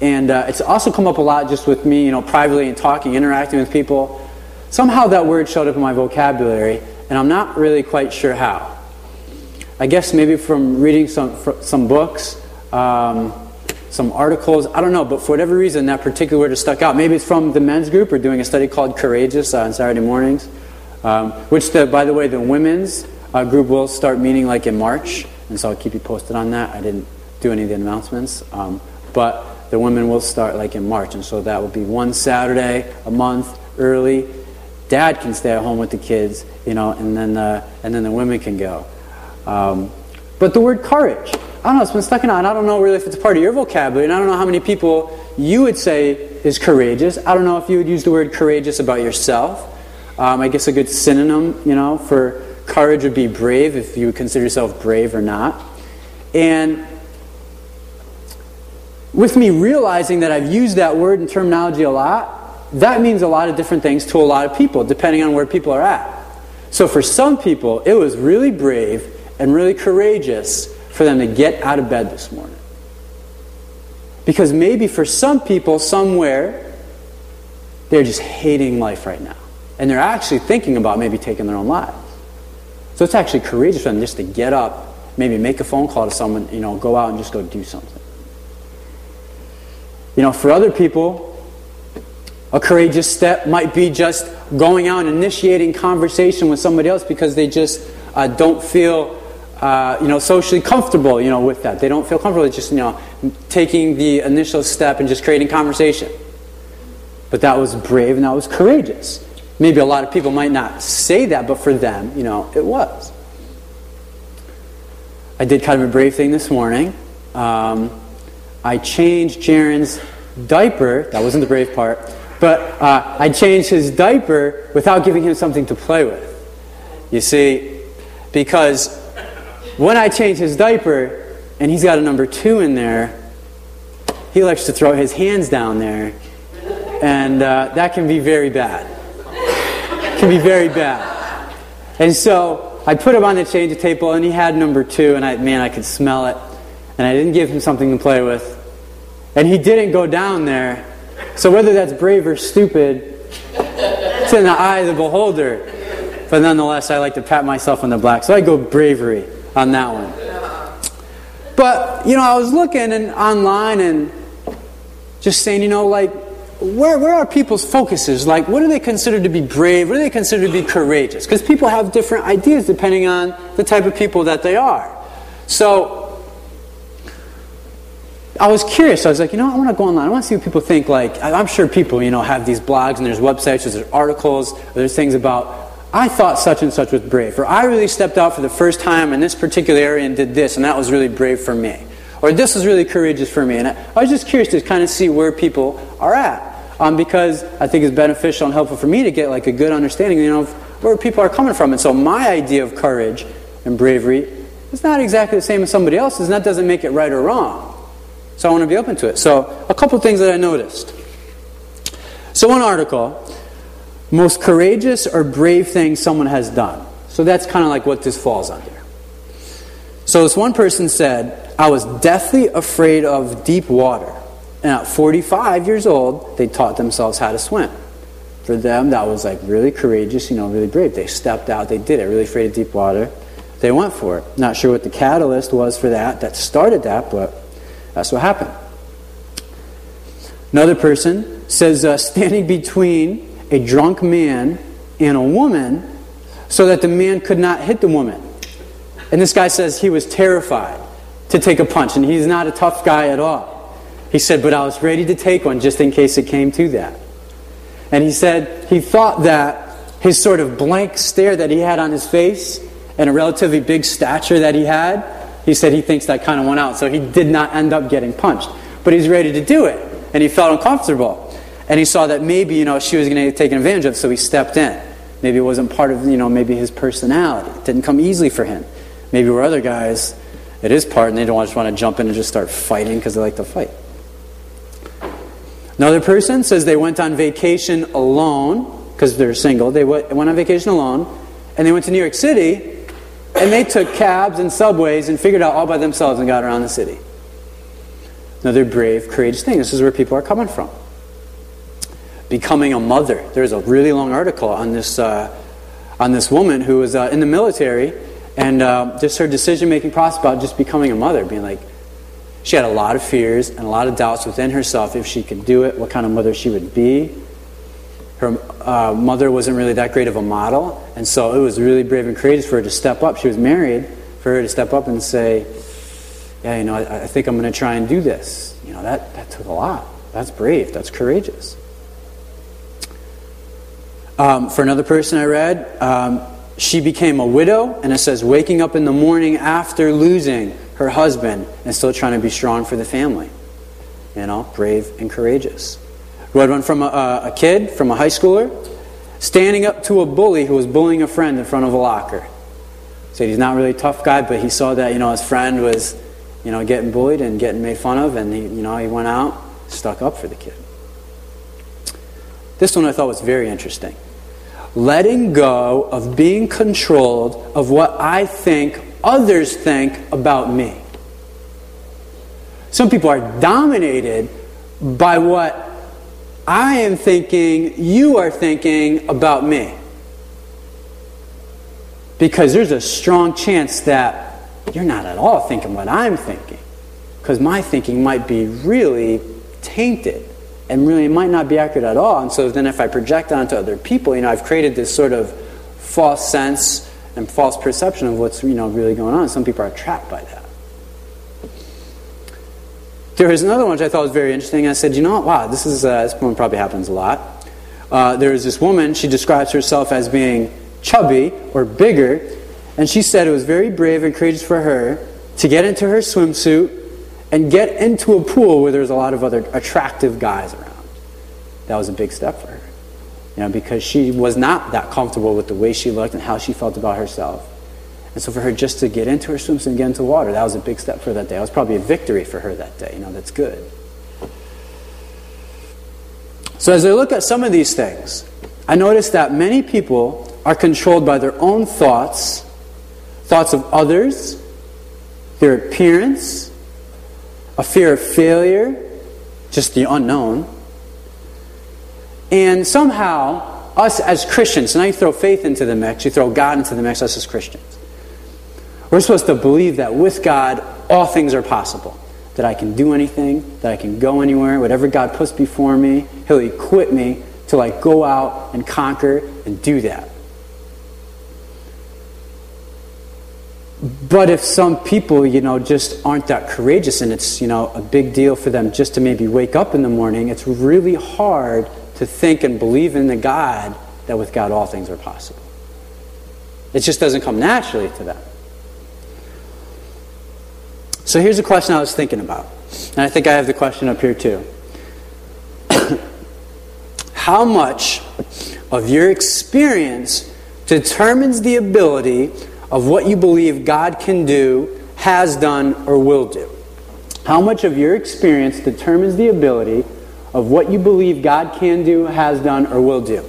and uh, it's also come up a lot just with me, you know, privately and talking, interacting with people. Somehow that word showed up in my vocabulary, and I'm not really quite sure how. I guess maybe from reading some some books, um, some articles. I don't know, but for whatever reason, that particular word has stuck out. Maybe it's from the men's group. We're doing a study called Courageous uh, on Saturday mornings, um, which, the, by the way, the women's uh, group will start meeting like in March, and so I'll keep you posted on that. I didn't do any of the announcements, um, but the women will start like in March, and so that will be one Saturday a month early. Dad can stay at home with the kids, you know, and then uh, and then the women can go. Um, but the word courage, I don't know, it's been stuck in on. I don't know really if it's part of your vocabulary, and I don't know how many people you would say is courageous. I don't know if you would use the word courageous about yourself. Um, I guess a good synonym, you know, for courage would be brave, if you would consider yourself brave or not. And with me realizing that I've used that word and terminology a lot, that means a lot of different things to a lot of people, depending on where people are at. So for some people, it was really brave and really courageous for them to get out of bed this morning. Because maybe for some people, somewhere, they're just hating life right now. And they're actually thinking about maybe taking their own lives. So it's actually courageous for them just to get up, maybe make a phone call to someone, you know, go out and just go do something. You know, for other people, a courageous step might be just going out and initiating conversation with somebody else because they just uh, don't feel uh, you know, socially comfortable, you know, with that. They don't feel comfortable just, you know, taking the initial step and just creating conversation. But that was brave and that was courageous. Maybe a lot of people might not say that, but for them, you know, it was. I did kind of a brave thing this morning. Um, I changed Jaren's diaper. That wasn't the brave part. But uh, I changed his diaper without giving him something to play with. You see, because when I change his diaper and he's got a number two in there, he likes to throw his hands down there. And uh, that can be very bad. can be very bad. And so I put him on the change table and he had number two, and I, man, I could smell it. And I didn't give him something to play with. And he didn't go down there. So whether that's brave or stupid, it's in the eye of the beholder. But nonetheless, I like to pat myself on the back. So I go bravery on that one. But, you know, I was looking and online and just saying, you know, like, where, where are people's focuses? Like, what do they consider to be brave? What do they consider to be courageous? Because people have different ideas depending on the type of people that they are. So, I was curious. I was like, you know, I want to go online. I want to see what people think. Like, I'm sure people, you know, have these blogs and there's websites, there's articles, there's things about I thought such and such was brave, or I really stepped out for the first time in this particular area and did this, and that was really brave for me. Or this was really courageous for me. And I, I was just curious to kind of see where people are at. Um, because I think it's beneficial and helpful for me to get like a good understanding, you know, of where people are coming from. And so my idea of courage and bravery is not exactly the same as somebody else's, and that doesn't make it right or wrong. So I want to be open to it. So a couple things that I noticed. So one article most courageous or brave thing someone has done. So that's kind of like what this falls under. So this one person said, I was deathly afraid of deep water. And at 45 years old, they taught themselves how to swim. For them, that was like really courageous, you know, really brave. They stepped out, they did it, really afraid of deep water. They went for it. Not sure what the catalyst was for that, that started that, but that's what happened. Another person says, uh, standing between a drunk man and a woman so that the man could not hit the woman. And this guy says he was terrified to take a punch, and he's not a tough guy at all. He said, But I was ready to take one just in case it came to that. And he said he thought that his sort of blank stare that he had on his face and a relatively big stature that he had, he said he thinks that kind of went out. So he did not end up getting punched. But he's ready to do it, and he felt uncomfortable. And he saw that maybe, you know, she was going to get taken advantage of, so he stepped in. Maybe it wasn't part of, you know, maybe his personality. It didn't come easily for him. Maybe where other guys, it is part, and they don't just want to jump in and just start fighting because they like to fight. Another person says they went on vacation alone because they're single. They went on vacation alone, and they went to New York City, and they took cabs and subways and figured out all by themselves and got around the city. Another brave, courageous thing. This is where people are coming from. Becoming a mother. There's a really long article on this, uh, on this woman who was uh, in the military and uh, just her decision making process about just becoming a mother, being like, she had a lot of fears and a lot of doubts within herself if she could do it, what kind of mother she would be. Her uh, mother wasn't really that great of a model, and so it was really brave and courageous for her to step up. She was married, for her to step up and say, Yeah, you know, I, I think I'm going to try and do this. You know, that, that took a lot. That's brave, that's courageous. Um, for another person I read, um, she became a widow, and it says, waking up in the morning after losing her husband and still trying to be strong for the family. You know, brave and courageous. We had one from a, a kid, from a high schooler, standing up to a bully who was bullying a friend in front of a locker. Said he's not really a tough guy, but he saw that, you know, his friend was, you know, getting bullied and getting made fun of, and he, you know, he went out, stuck up for the kid. This one I thought was very interesting. Letting go of being controlled of what I think others think about me. Some people are dominated by what I am thinking, you are thinking about me. Because there's a strong chance that you're not at all thinking what I'm thinking. Because my thinking might be really tainted and really might not be accurate at all. And so then if I project onto other people, you know, I've created this sort of false sense and false perception of what's you know really going on. Some people are trapped by that. There was another one which I thought was very interesting. I said, you know what? Wow, this is uh, this one probably happens a lot. Uh, there was this woman. She describes herself as being chubby or bigger, and she said it was very brave and courageous for her to get into her swimsuit and get into a pool where there was a lot of other attractive guys around. That was a big step for her. You know, because she was not that comfortable with the way she looked and how she felt about herself. And so for her just to get into her swimsuit and get into water, that was a big step for that day. That was probably a victory for her that day. You know, that's good. So as I look at some of these things, I notice that many people are controlled by their own thoughts, thoughts of others, their appearance, a fear of failure, just the unknown, and somehow, us as Christians, now you throw faith into the mix, you throw God into the mix, us as Christians. We're supposed to believe that with God, all things are possible. That I can do anything, that I can go anywhere, whatever God puts before me, He'll equip me to like go out and conquer and do that. But if some people, you know, just aren't that courageous and it's, you know, a big deal for them just to maybe wake up in the morning, it's really hard to think and believe in the God that with God all things are possible. It just doesn't come naturally to them. So here's a question I was thinking about. And I think I have the question up here too. How much of your experience determines the ability of what you believe God can do, has done, or will do? How much of your experience determines the ability of what you believe God can do, has done, or will do.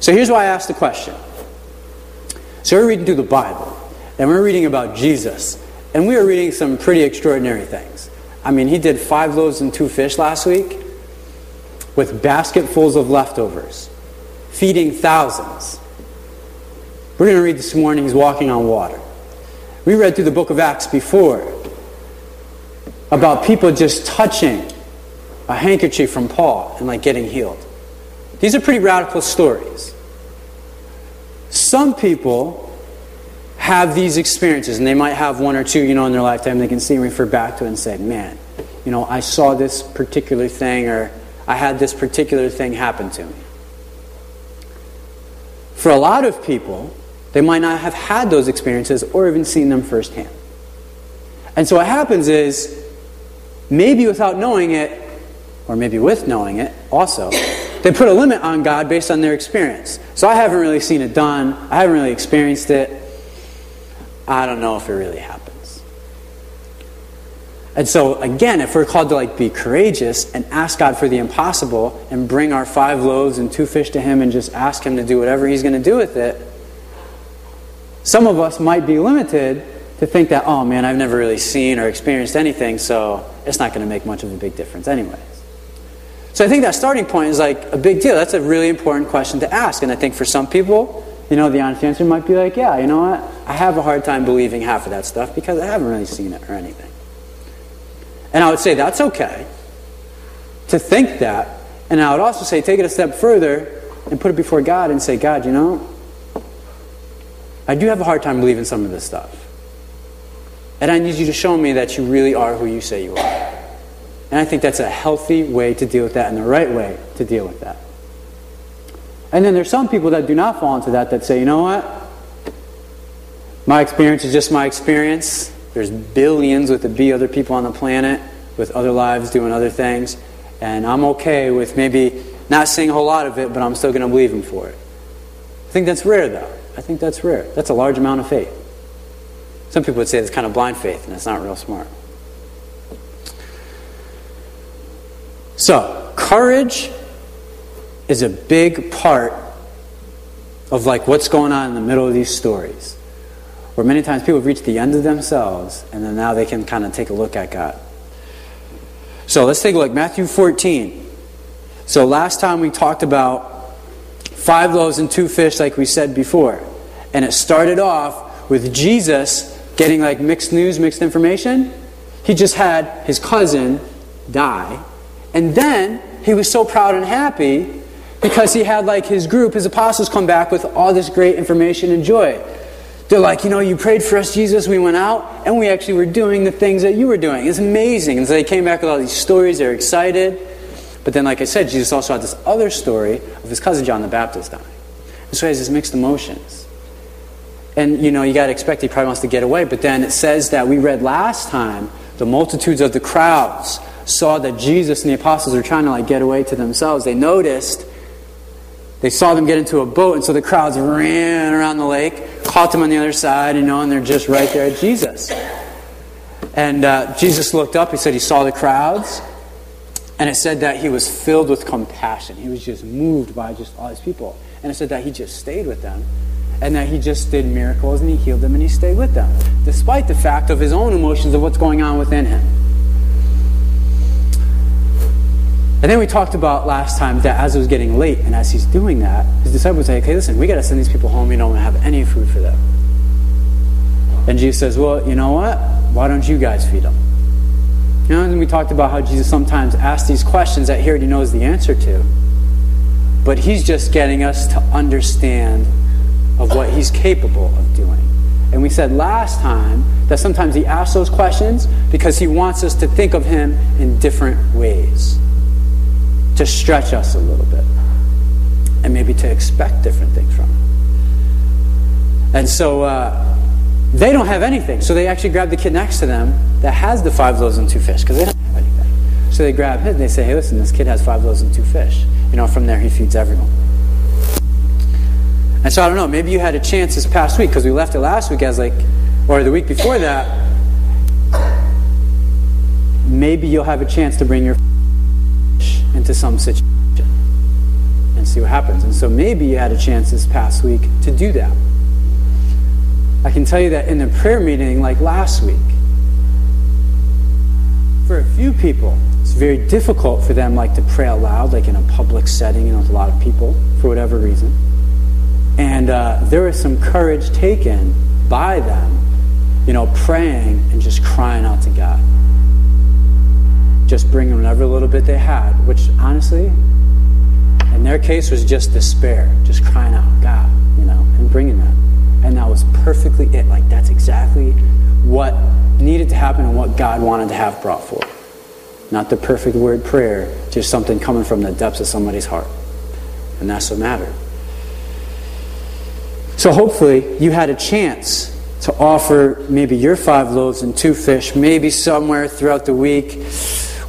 So here's why I asked the question. So we're reading through the Bible, and we're reading about Jesus, and we are reading some pretty extraordinary things. I mean, he did five loaves and two fish last week with basketfuls of leftovers, feeding thousands. We're going to read this morning, he's walking on water. We read through the book of Acts before about people just touching a handkerchief from Paul and like getting healed. These are pretty radical stories. Some people have these experiences and they might have one or two, you know, in their lifetime they can see and refer back to it and say, man, you know, I saw this particular thing or I had this particular thing happen to me. For a lot of people, they might not have had those experiences or even seen them firsthand. And so what happens is, maybe without knowing it, or maybe with knowing it also, they put a limit on God based on their experience. So I haven't really seen it done, I haven't really experienced it. I don't know if it really happens. And so again, if we're called to like be courageous and ask God for the impossible and bring our five loaves and two fish to him and just ask him to do whatever he's going to do with it, some of us might be limited to think that, oh man, I've never really seen or experienced anything, so it's not going to make much of a big difference, anyways. So I think that starting point is like a big deal. That's a really important question to ask. And I think for some people, you know, the honest answer might be like, yeah, you know what? I have a hard time believing half of that stuff because I haven't really seen it or anything. And I would say that's okay to think that. And I would also say take it a step further and put it before God and say, God, you know, I do have a hard time believing some of this stuff. And I need you to show me that you really are who you say you are. And I think that's a healthy way to deal with that and the right way to deal with that. And then there's some people that do not fall into that that say, you know what? My experience is just my experience. There's billions with the B other people on the planet with other lives doing other things. And I'm okay with maybe not seeing a whole lot of it, but I'm still going to believe him for it. I think that's rare, though. I think that's rare. That's a large amount of faith. Some people would say it's kind of blind faith, and it's not real smart. So, courage is a big part of like what's going on in the middle of these stories. Where many times people reach the end of themselves and then now they can kind of take a look at God. So let's take a look. Matthew 14. So last time we talked about five loaves and two fish, like we said before. And it started off with Jesus getting like mixed news, mixed information. He just had his cousin die. And then he was so proud and happy because he had like his group, his apostles come back with all this great information and joy. They're like, you know, you prayed for us, Jesus. We went out and we actually were doing the things that you were doing. It's amazing. And so they came back with all these stories. They're excited. But then, like I said, Jesus also had this other story of his cousin John the Baptist dying. And so he has these mixed emotions. And, you know, you got to expect he probably wants to get away. But then it says that we read last time the multitudes of the crowds saw that Jesus and the apostles were trying to, like, get away to themselves. They noticed they saw them get into a boat, and so the crowds ran around the lake, caught them on the other side, you know, and they're just right there at Jesus. And uh, Jesus looked up, he said he saw the crowds, and it said that he was filled with compassion. He was just moved by just all these people. And it said that he just stayed with them, and that he just did miracles, and he healed them, and he stayed with them, despite the fact of his own emotions of what's going on within him. And then we talked about last time that as it was getting late, and as he's doing that, his disciples say, okay, listen, we got to send these people home. We don't have any food for them. And Jesus says, well, you know what? Why don't you guys feed them? You know, and we talked about how Jesus sometimes asks these questions that he already knows the answer to. But he's just getting us to understand of what he's capable of doing. And we said last time that sometimes he asks those questions because he wants us to think of him in different ways to stretch us a little bit and maybe to expect different things from him. And so uh, they don't have anything. So they actually grab the kid next to them that has the five loaves and two fish because they don't have anything. So they grab him and they say, hey, listen, this kid has five loaves and two fish. You know, from there he feeds everyone. And so I don't know, maybe you had a chance this past week because we left it last week as like, or the week before that. Maybe you'll have a chance to bring your into some situation and see what happens. And so maybe you had a chance this past week to do that. I can tell you that in the prayer meeting, like last week, for a few people, it's very difficult for them like to pray aloud, like in a public setting, you know, with a lot of people, for whatever reason. And uh, there was some courage taken by them, you know, praying and just crying out to God just bringing whatever little bit they had, which honestly, in their case, was just despair, just crying out, God, you know, and bringing that. And that was perfectly it. Like, that's exactly what needed to happen and what God wanted to have brought forth. Not the perfect word prayer, just something coming from the depths of somebody's heart. And that's what mattered. So hopefully you had a chance to offer maybe your five loaves and two fish, maybe somewhere throughout the week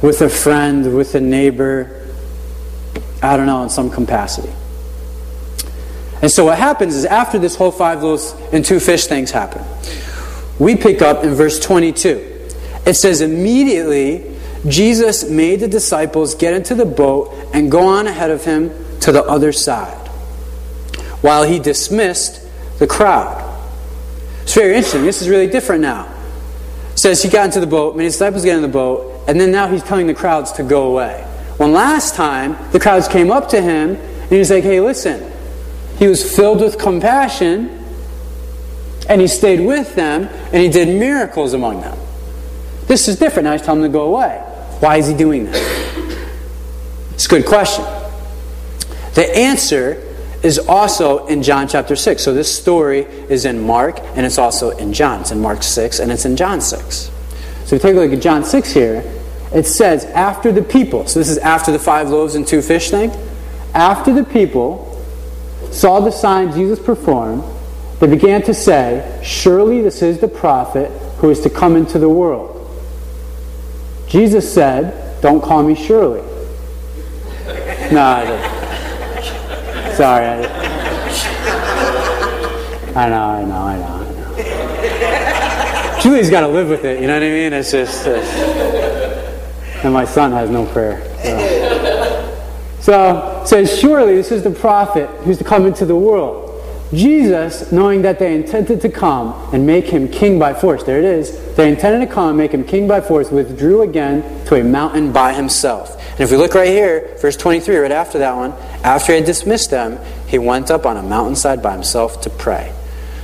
with a friend, with a neighbor, I don't know, in some capacity. And so what happens is after this whole five loaves and two fish things happen, we pick up in verse 22. It says, Immediately Jesus made the disciples get into the boat and go on ahead of him to the other side, while he dismissed the crowd. It's very interesting. This is really different now. It says he got into the boat, many disciples get in the boat, and then now he's telling the crowds to go away. When last time the crowds came up to him and he was like, hey, listen, he was filled with compassion and he stayed with them and he did miracles among them. This is different. Now he's telling them to go away. Why is he doing that? It's a good question. The answer is also in John chapter 6. So this story is in Mark and it's also in John. It's in Mark 6 and it's in John 6. So if you take a look at John 6 here, it says, after the people, so this is after the five loaves and two fish thing, after the people saw the signs Jesus performed, they began to say, Surely this is the prophet who is to come into the world. Jesus said, Don't call me surely. No, I didn't. Sorry. I, know, I know, I know, I know. Julie's got to live with it, you know what I mean? It's just. Uh, and my son has no prayer. So. so says, Surely this is the prophet who's to come into the world. Jesus, knowing that they intended to come and make him king by force, there it is, they intended to come and make him king by force, withdrew again to a mountain by himself. And if we look right here, verse 23, right after that one, after he had dismissed them, he went up on a mountainside by himself to pray.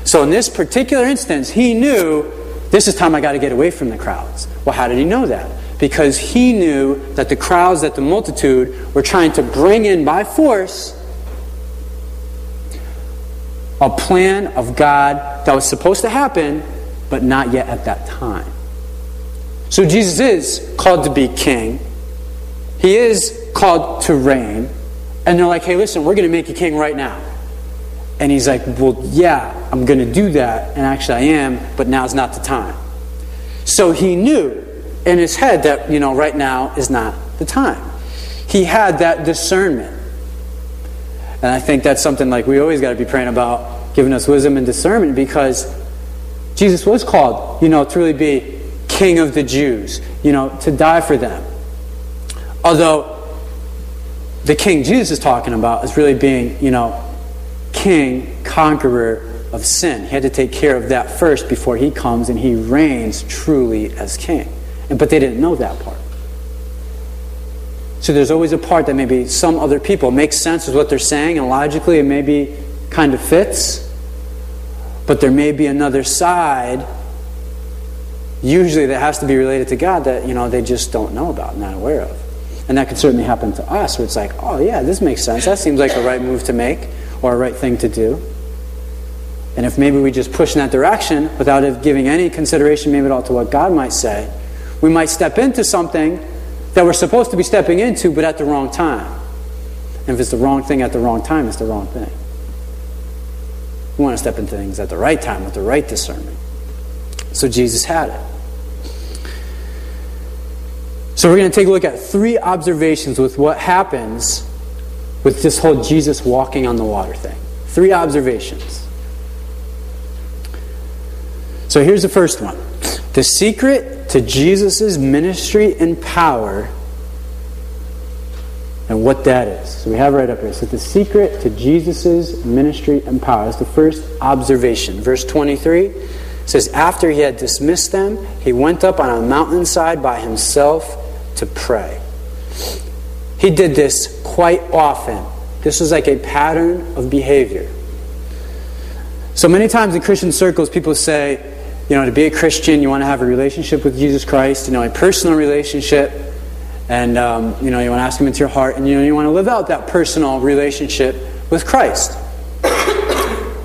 So in this particular instance, he knew this is time I got to get away from the crowds. Well, how did he know that? Because he knew that the crowds, that the multitude were trying to bring in by force a plan of God that was supposed to happen, but not yet at that time. So Jesus is called to be king. He is called to reign. And they're like, hey, listen, we're going to make you king right now. And he's like, well, yeah, I'm going to do that. And actually, I am, but now's not the time. So he knew in his head that, you know, right now is not the time. He had that discernment. And I think that's something like we always got to be praying about, giving us wisdom and discernment because Jesus was called, you know, to really be king of the Jews, you know, to die for them. Although the king Jesus is talking about is really being, you know, king, conqueror of sin. He had to take care of that first before he comes and he reigns truly as king. And, but they didn't know that part. So there's always a part that maybe some other people makes sense with what they're saying, and logically it maybe kind of fits. But there may be another side, usually that has to be related to God, that you know they just don't know about, not aware of. And that could certainly happen to us, where it's like, oh yeah, this makes sense. That seems like a right move to make, or a right thing to do. And if maybe we just push in that direction without giving any consideration, maybe at all, to what God might say, we might step into something that we're supposed to be stepping into, but at the wrong time. And if it's the wrong thing at the wrong time, it's the wrong thing. We want to step into things at the right time with the right discernment. So Jesus had it. So we're going to take a look at three observations with what happens with this whole Jesus walking on the water thing. Three observations. So here's the first one. The secret to Jesus' ministry and power and what that is. So we have right up here. So the secret to Jesus' ministry and power. That's the first observation. Verse 23 says, After he had dismissed them, he went up on a mountainside by himself to pray. He did this quite often. This was like a pattern of behavior. So many times in Christian circles, people say, you know, to be a Christian, you want to have a relationship with Jesus Christ, you know, a personal relationship, and um, you know, you want to ask Him into your heart, and you know, you want to live out that personal relationship with Christ,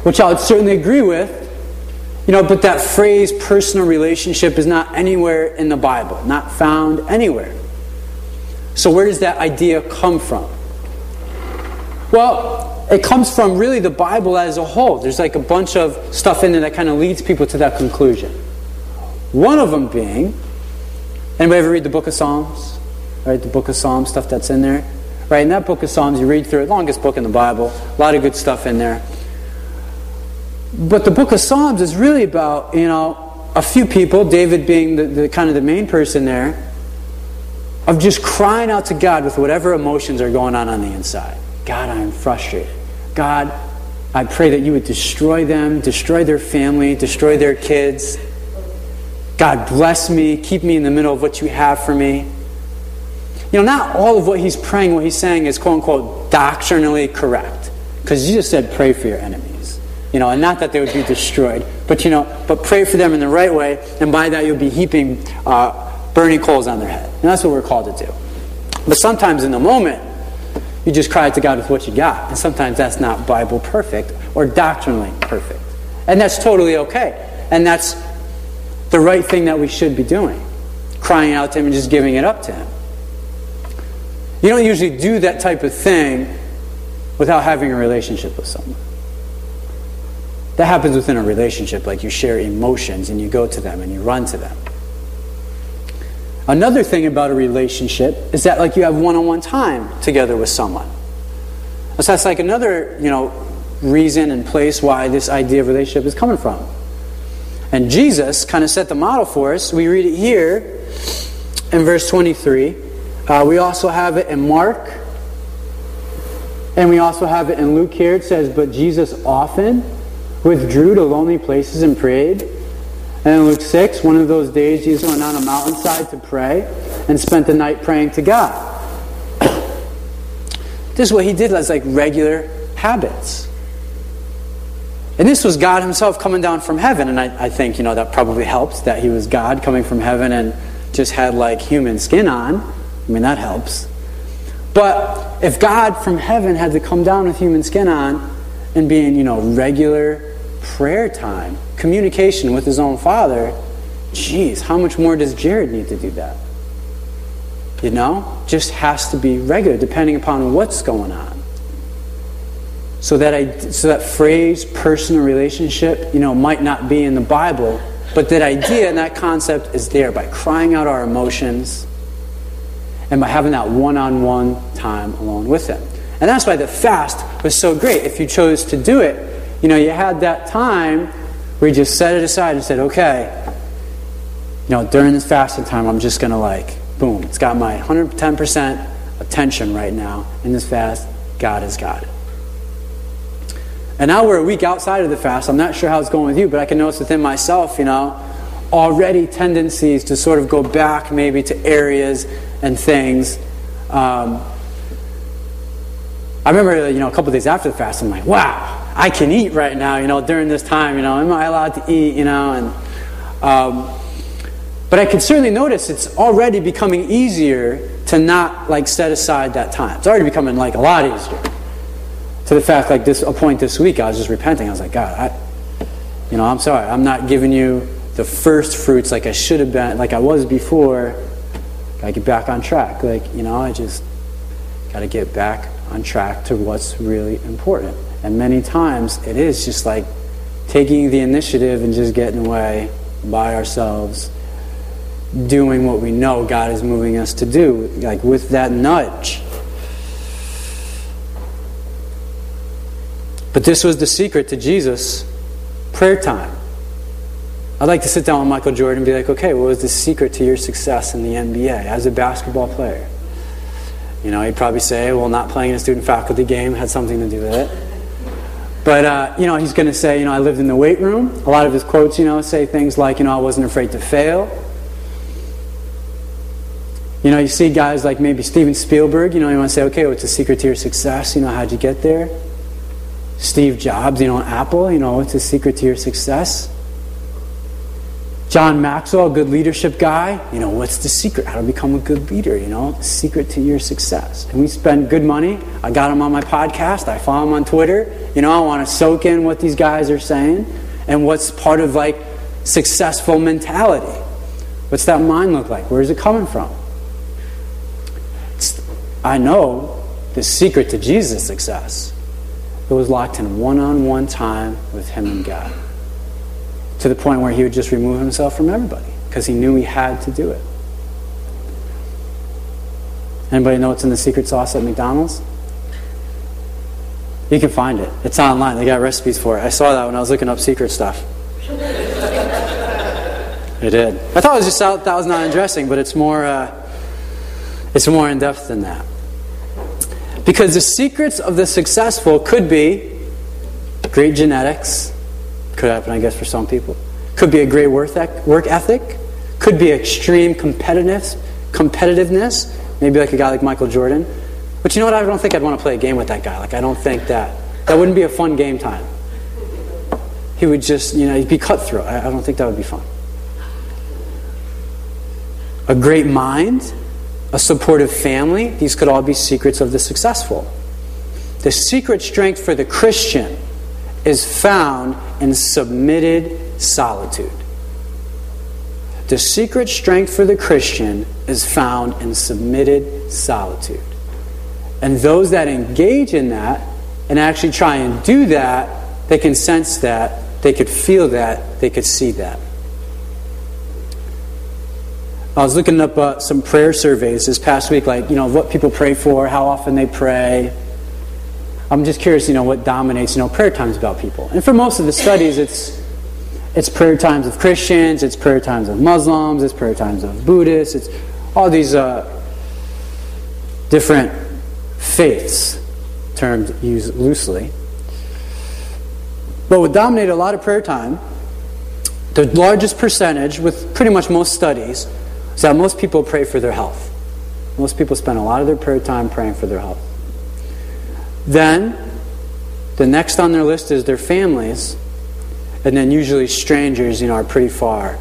which I would certainly agree with. You know, but that phrase "personal relationship" is not anywhere in the Bible, not found anywhere. So, where does that idea come from? Well, it comes from really the Bible as a whole. There's like a bunch of stuff in there that kind of leads people to that conclusion. One of them being, anybody ever read the book of Psalms? Right, the book of Psalms, stuff that's in there. Right, in that book of Psalms, you read through it, longest book in the Bible, a lot of good stuff in there. But the book of Psalms is really about, you know, a few people, David being the, the kind of the main person there, of just crying out to God with whatever emotions are going on on the inside. God, I am frustrated. God, I pray that you would destroy them, destroy their family, destroy their kids. God, bless me, keep me in the middle of what you have for me. you know, not all of what he's praying, what he's saying is quote unquote doctrinally correct. Because Jesus said, pray for your enemies. You know, and not that they would be destroyed, but you know, but pray for them in the right way, and by that you'll be heaping uh, burning coals on their head. And that's what we're called to do. But sometimes in the moment, you just cry out to God with what you got. And sometimes that's not Bible perfect or doctrinally perfect. And that's totally okay. And that's the right thing that we should be doing. Crying out to Him and just giving it up to Him. You don't usually do that type of thing without having a relationship with someone. That happens within a relationship, like you share emotions and you go to them and you run to them. Another thing about a relationship is that like you have one-on-one time together with someone. So that's like another, you know, reason and place why this idea of relationship is coming from. And Jesus kind of set the model for us. We read it here in verse 23. Uh, we also have it in Mark. And we also have it in Luke here. It says, But Jesus often withdrew to lonely places and prayed. And in Luke 6, one of those days, Jesus went on a mountainside to pray and spent the night praying to God. This is what he did as like regular habits. And this was God himself coming down from heaven. And I, I think, you know, that probably helps that he was God coming from heaven and just had like human skin on. I mean, that helps. But if God from heaven had to come down with human skin on and be in, you know, regular prayer time, communication with his own father, geez, how much more does Jared need to do that? You know, just has to be regular, depending upon what's going on. So that I, so that phrase, personal relationship, you know, might not be in the Bible, but that idea and that concept is there by crying out our emotions and by having that one-on-one time alone with Him. And that's why the fast was so great. If you chose to do it, you know, you had that time where you just set it aside and said, okay, you know, during this fasting time, I'm just going to like, boom, it's got my 110% attention right now in this fast. God is God. And now we're a week outside of the fast. I'm not sure how it's going with you, but I can notice within myself, you know, already tendencies to sort of go back maybe to areas and things. Um, I remember, you know, a couple days after the fast, I'm like, wow, I can eat right now, you know, during this time, you know, am I allowed to eat, you know, and, um, but I can certainly notice it's already becoming easier to not like set aside that time. It's already becoming like a lot easier. To the fact, like this, a point this week, I was just repenting. I was like, God, I, you know, I'm sorry, I'm not giving you the first fruits like I should have been, like I was before. Got to get back on track. Like, you know, I just got to get back on track to what's really important. And many times it is just like taking the initiative and just getting away by ourselves, doing what we know God is moving us to do, like with that nudge. But this was the secret to Jesus prayer time. I'd like to sit down with Michael Jordan and be like, okay, what was the secret to your success in the NBA as a basketball player? You know, he'd probably say, well, not playing in a student faculty game had something to do with it. But, uh, you know, he's going to say, you know, I lived in the weight room. A lot of his quotes, you know, say things like, you know, I wasn't afraid to fail. You know, you see guys like maybe Steven Spielberg, you know, you want to say, okay, what's the secret to your success? You know, how'd you get there? Steve Jobs, you know, Apple, you know, what's the secret to your success? John Maxwell, good leadership guy, you know, what's the secret? How to become a good leader, you know, secret to your success. And we spend good money. I got him on my podcast. I follow him on Twitter. You know, I want to soak in what these guys are saying and what's part of like successful mentality. What's that mind look like? Where is it coming from? It's, I know the secret to Jesus' success. It was locked in one on one time with him and God to the point where he would just remove himself from everybody because he knew he had to do it. Anybody know what's in the secret sauce at McDonald's? You can find it. It's online. They got recipes for it. I saw that when I was looking up secret stuff. it did. I thought it was just that was not interesting, but it's more uh, it's more in depth than that. Because the secrets of the successful could be great genetics, could happen, I guess, for some people. Could be a great work ethic. Could be extreme competitiveness, Maybe like a guy like Michael Jordan. But you know what? I don't think I'd want to play a game with that guy. Like, I don't think that. That wouldn't be a fun game time. He would just, you know, he'd be cutthroat. I don't think that would be fun. A great mind, a supportive family, these could all be secrets of the successful. The secret strength for the Christian is found in submitted solitude. The secret strength for the Christian is found in submitted solitude. And those that engage in that and actually try and do that, they can sense that, they could feel that, they could see that. I was looking up uh, some prayer surveys this past week, like, you know, what people pray for, how often they pray. I'm just curious, you know, what dominates, you know, prayer times about people. And for most of the studies, it's it's prayer times of Christians, it's prayer times of Muslims, it's prayer times of Buddhists, it's all these uh, different faiths, terms used loosely. But what dominated a lot of prayer time, the largest percentage, with pretty much most studies, is that most people pray for their health. Most people spend a lot of their prayer time praying for their health. Then, the next on their list is their families, and then usually strangers, you know, are pretty far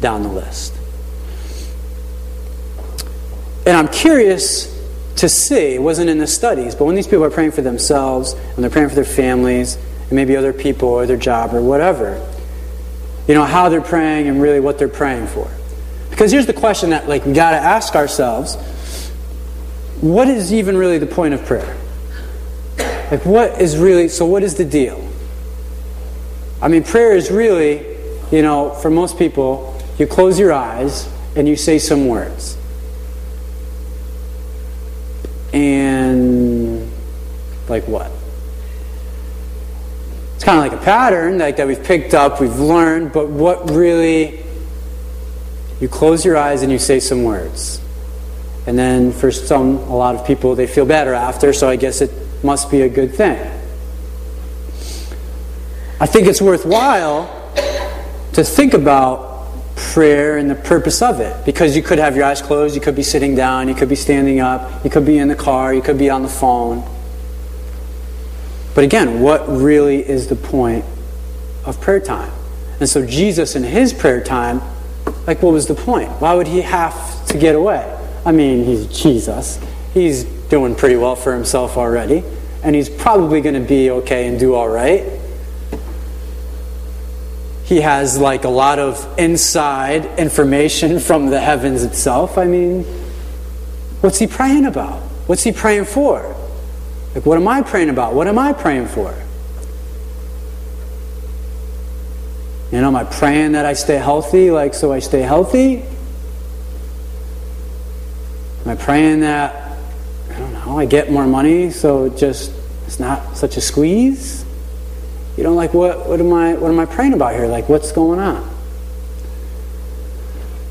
down the list. And I'm curious to see, it wasn't in the studies, but when these people are praying for themselves and they're praying for their families and maybe other people or their job or whatever, you know, how they're praying and really what they're praying for. Because here's the question that like we got to ask ourselves, what is even really the point of prayer? Like what is really so what is the deal? I mean, prayer is really, you know, for most people, you close your eyes and you say some words. And, like what? It's kind of like a pattern like, that we've picked up, we've learned, but what really. You close your eyes and you say some words. And then for some, a lot of people, they feel better after, so I guess it must be a good thing. I think it's worthwhile to think about prayer and the purpose of it because you could have your eyes closed, you could be sitting down, you could be standing up, you could be in the car, you could be on the phone. But again, what really is the point of prayer time? And so, Jesus in his prayer time, like, what was the point? Why would he have to get away? I mean, he's Jesus. He's doing pretty well for himself already, and he's probably going to be okay and do all right. He has like a lot of inside information from the heavens itself. I mean, what's he praying about? What's he praying for? Like, what am I praying about? What am I praying for? You know, am I praying that I stay healthy, like so I stay healthy? Am I praying that, I know, I get more money so just it's not such a squeeze? You know, like what, what am I what am I praying about here? Like what's going on?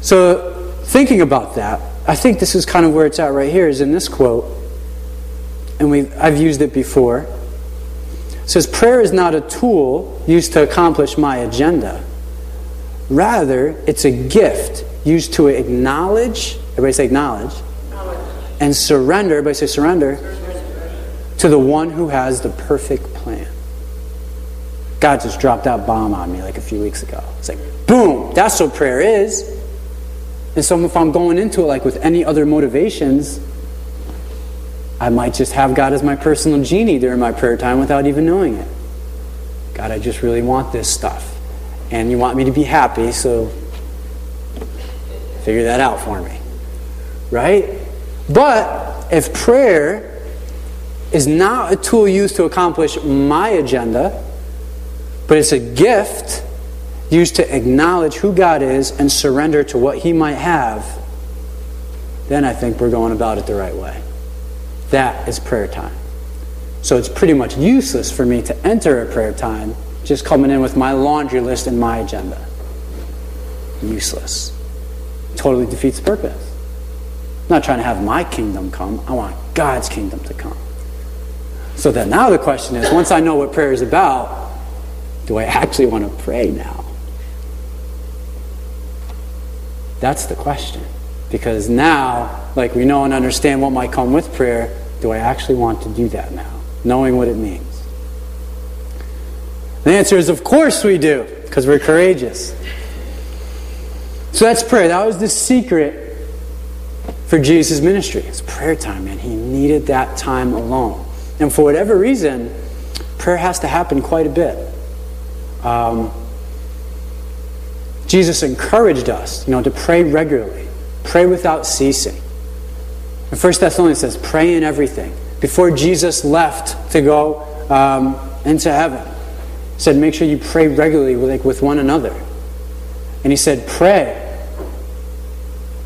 So thinking about that, I think this is kind of where it's at right here, is in this quote. And we I've used it before. It says prayer is not a tool used to accomplish my agenda. Rather, it's a gift used to acknowledge, everybody say acknowledge, and surrender, everybody say surrender, to the one who has the perfect plan. God just dropped that bomb on me like a few weeks ago. It's like, boom, that's what prayer is. And so if I'm going into it like with any other motivations, I might just have God as my personal genie during my prayer time without even knowing it. God, I just really want this stuff. And you want me to be happy, so figure that out for me. Right? But if prayer is not a tool used to accomplish my agenda, but it's a gift used to acknowledge who God is and surrender to what He might have, then I think we're going about it the right way. That is prayer time. So it's pretty much useless for me to enter a prayer time just coming in with my laundry list and my agenda. Useless. Totally defeats the purpose. I'm not trying to have my kingdom come, I want God's kingdom to come. So then now the question is once I know what prayer is about, do I actually want to pray now? That's the question. Because now, like we know and understand what might come with prayer, do I actually want to do that now? Knowing what it means. The answer is, of course we do, because we're courageous. So that's prayer. That was the secret for Jesus' ministry. It's prayer time, man. He needed that time alone. And for whatever reason, prayer has to happen quite a bit. Um, Jesus encouraged us, you know, to pray regularly, pray without ceasing. In 1 Thessalonians says, pray in everything. Before Jesus left to go um, into heaven, he said, make sure you pray regularly with, like, with one another. And he said, pray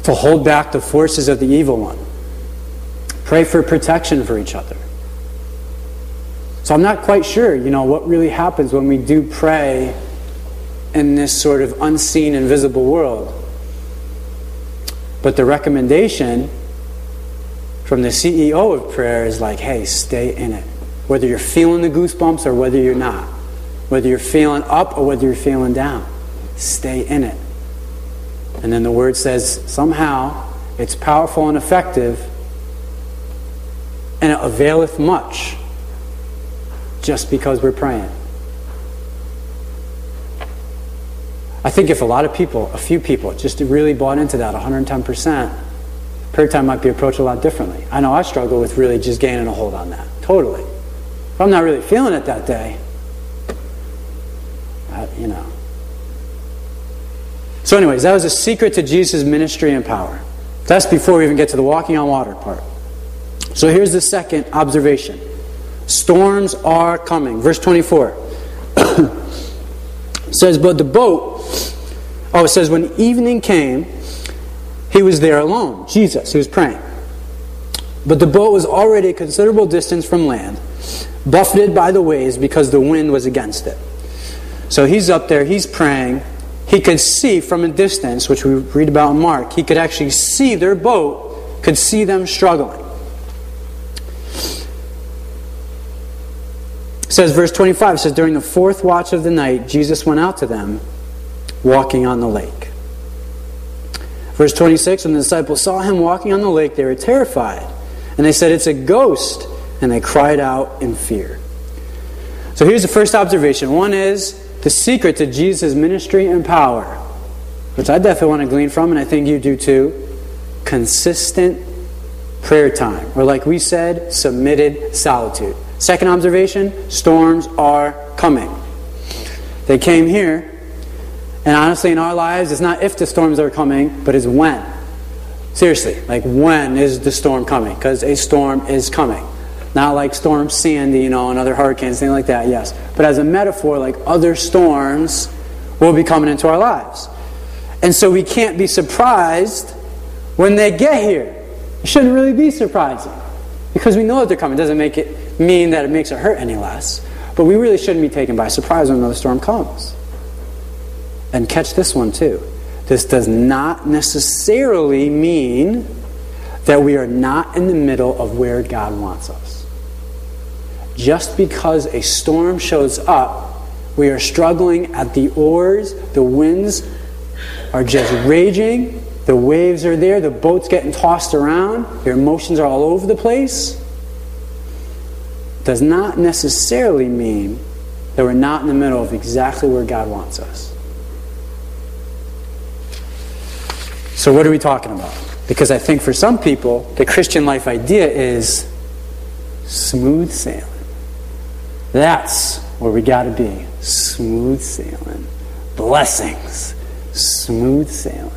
to hold back the forces of the evil one. Pray for protection for each other. So I'm not quite sure, you know, what really happens when we do pray in this sort of unseen, invisible world. But the recommendation from the CEO of prayer is like, hey, stay in it. Whether you're feeling the goosebumps or whether you're not. Whether you're feeling up or whether you're feeling down. Stay in it. And then the word says, somehow it's powerful and effective, and it availeth much just because we're praying. I think if a lot of people, a few people, just really bought into that 110%, prayer time might be approached a lot differently. I know I struggle with really just gaining a hold on that. Totally. If I'm not really feeling it that day, I, you know. So, anyways, that was a secret to Jesus' ministry and power. That's before we even get to the walking on water part. So, here's the second observation storms are coming. Verse 24 says, But the boat, oh, it says, when evening came, he was there alone, Jesus, he was praying. But the boat was already a considerable distance from land, buffeted by the waves because the wind was against it. So he's up there, he's praying. He could see from a distance, which we read about in Mark, he could actually see their boat, could see them struggling. It says, verse 25 says, During the fourth watch of the night, Jesus went out to them, walking on the lake. Verse 26 When the disciples saw him walking on the lake, they were terrified. And they said, It's a ghost. And they cried out in fear. So here's the first observation. One is the secret to Jesus' ministry and power, which I definitely want to glean from, and I think you do too. Consistent prayer time. Or, like we said, submitted solitude. Second observation storms are coming. They came here, and honestly, in our lives, it's not if the storms are coming, but it's when. Seriously, like when is the storm coming? Because a storm is coming. Not like Storm Sandy, you know, and other hurricanes, things like that, yes. But as a metaphor, like other storms will be coming into our lives. And so we can't be surprised when they get here. It shouldn't really be surprising because we know that they're coming. It doesn't make it mean that it makes it hurt any less. But we really shouldn't be taken by surprise when another storm comes. And catch this one too. This does not necessarily mean that we are not in the middle of where God wants us. Just because a storm shows up, we are struggling at the oars, the winds are just raging, the waves are there, the boat's getting tossed around, your emotions are all over the place does not necessarily mean that we're not in the middle of exactly where God wants us. So, what are we talking about? Because I think for some people, the Christian life idea is smooth sailing. That's where we got to be. Smooth sailing. Blessings. Smooth sailing.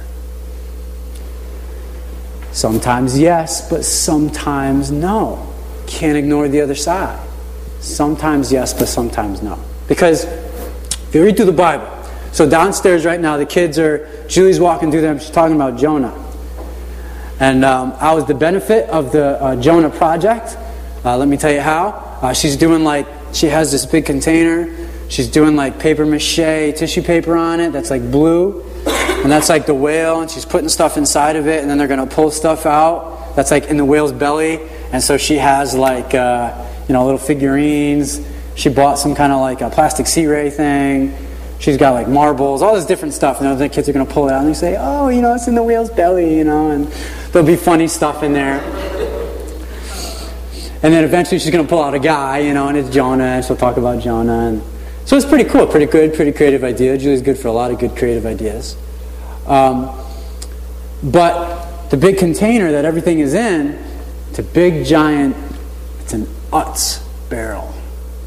Sometimes yes, but sometimes no. Can't ignore the other side. Sometimes yes, but sometimes no. Because if you read through the Bible, so downstairs right now, the kids are, Julie's walking through them, she's talking about Jonah. And um, I was the benefit of the uh, Jonah project. Uh, let me tell you how. Uh, she's doing like, she has this big container. She's doing like paper mache tissue paper on it that's like blue. And that's like the whale, and she's putting stuff inside of it, and then they're going to pull stuff out. That's like in the whale's belly. And so she has like, uh, you know, little figurines. She bought some kind of like a plastic sea ray thing. she's got like marbles, all this different stuff. And the kids are going to pull it out and they say, oh, you know, it's in the whale's belly, you know, and there'll be funny stuff in there. And then eventually she's going to pull out a guy, you know, and it's Jonah, and she'll talk about Jonah. And so it's pretty cool, pretty good, pretty creative idea. Julie's good for a lot of good creative ideas. Um, but the big container that everything is in, it's a big giant, it's an Utz barrel.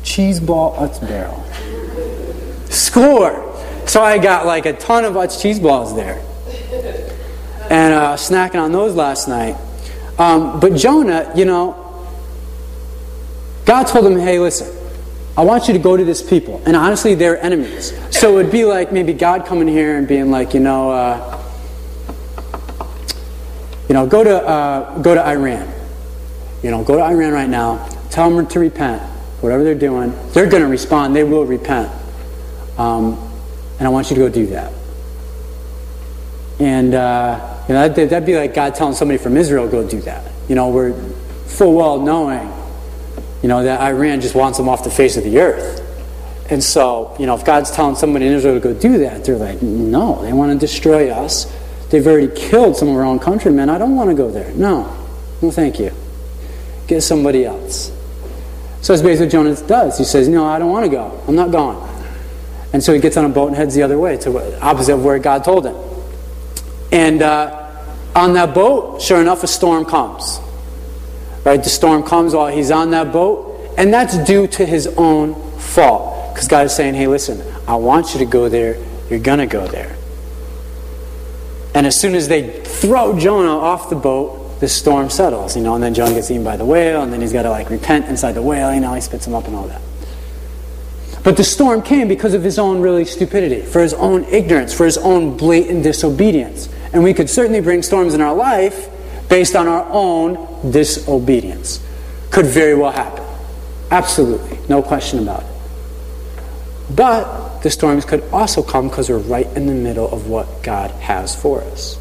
Cheese ball Utz barrel. Score! So I got like a ton of Utz cheese balls there. And uh, snacking on those last night. Um, but Jonah, you know, God told him, hey, listen, I want you to go to this people. And honestly, they're enemies. So it would be like maybe God coming here and being like, you know, uh, you know, go to, uh, go to Iran. You know, go to Iran right now. Tell them to repent. Whatever they're doing, they're going to respond. They will repent. Um, and I want you to go do that. And uh, you know, that'd, that'd, be like God telling somebody from Israel, go do that. You know, we're full well knowing, you know, that Iran just wants them off the face of the earth. And so, you know, if God's telling somebody in Israel to go do that, they're like, no, they want to destroy us. They've already killed some of our own countrymen. I don't want to go there. No. No, thank you. Get somebody else. So that's basically what Jonas does. He says, No, I don't want to go. I'm not going. And so he gets on a boat and heads the other way, to opposite of where God told him. And uh, on that boat, sure enough, a storm comes. Right? The storm comes while he's on that boat, and that's due to his own fault. Because God is saying, Hey, listen, I want you to go there. You're going to go there. And as soon as they throw Jonah off the boat, the storm settles, you know, and then Jonah gets eaten by the whale, and then he's got to like repent inside the whale, you know, he spits him up and all that. But the storm came because of his own really stupidity, for his own ignorance, for his own blatant disobedience. And we could certainly bring storms in our life based on our own disobedience. Could very well happen. Absolutely. No question about it. But the storms could also come because we're right in the middle of what God has for us.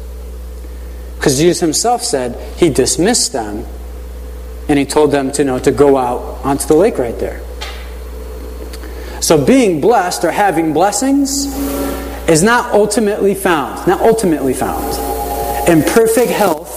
Because Jesus himself said he dismissed them and he told them to you know to go out onto the lake right there. So being blessed or having blessings is not ultimately found, not ultimately found in perfect health